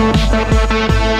Música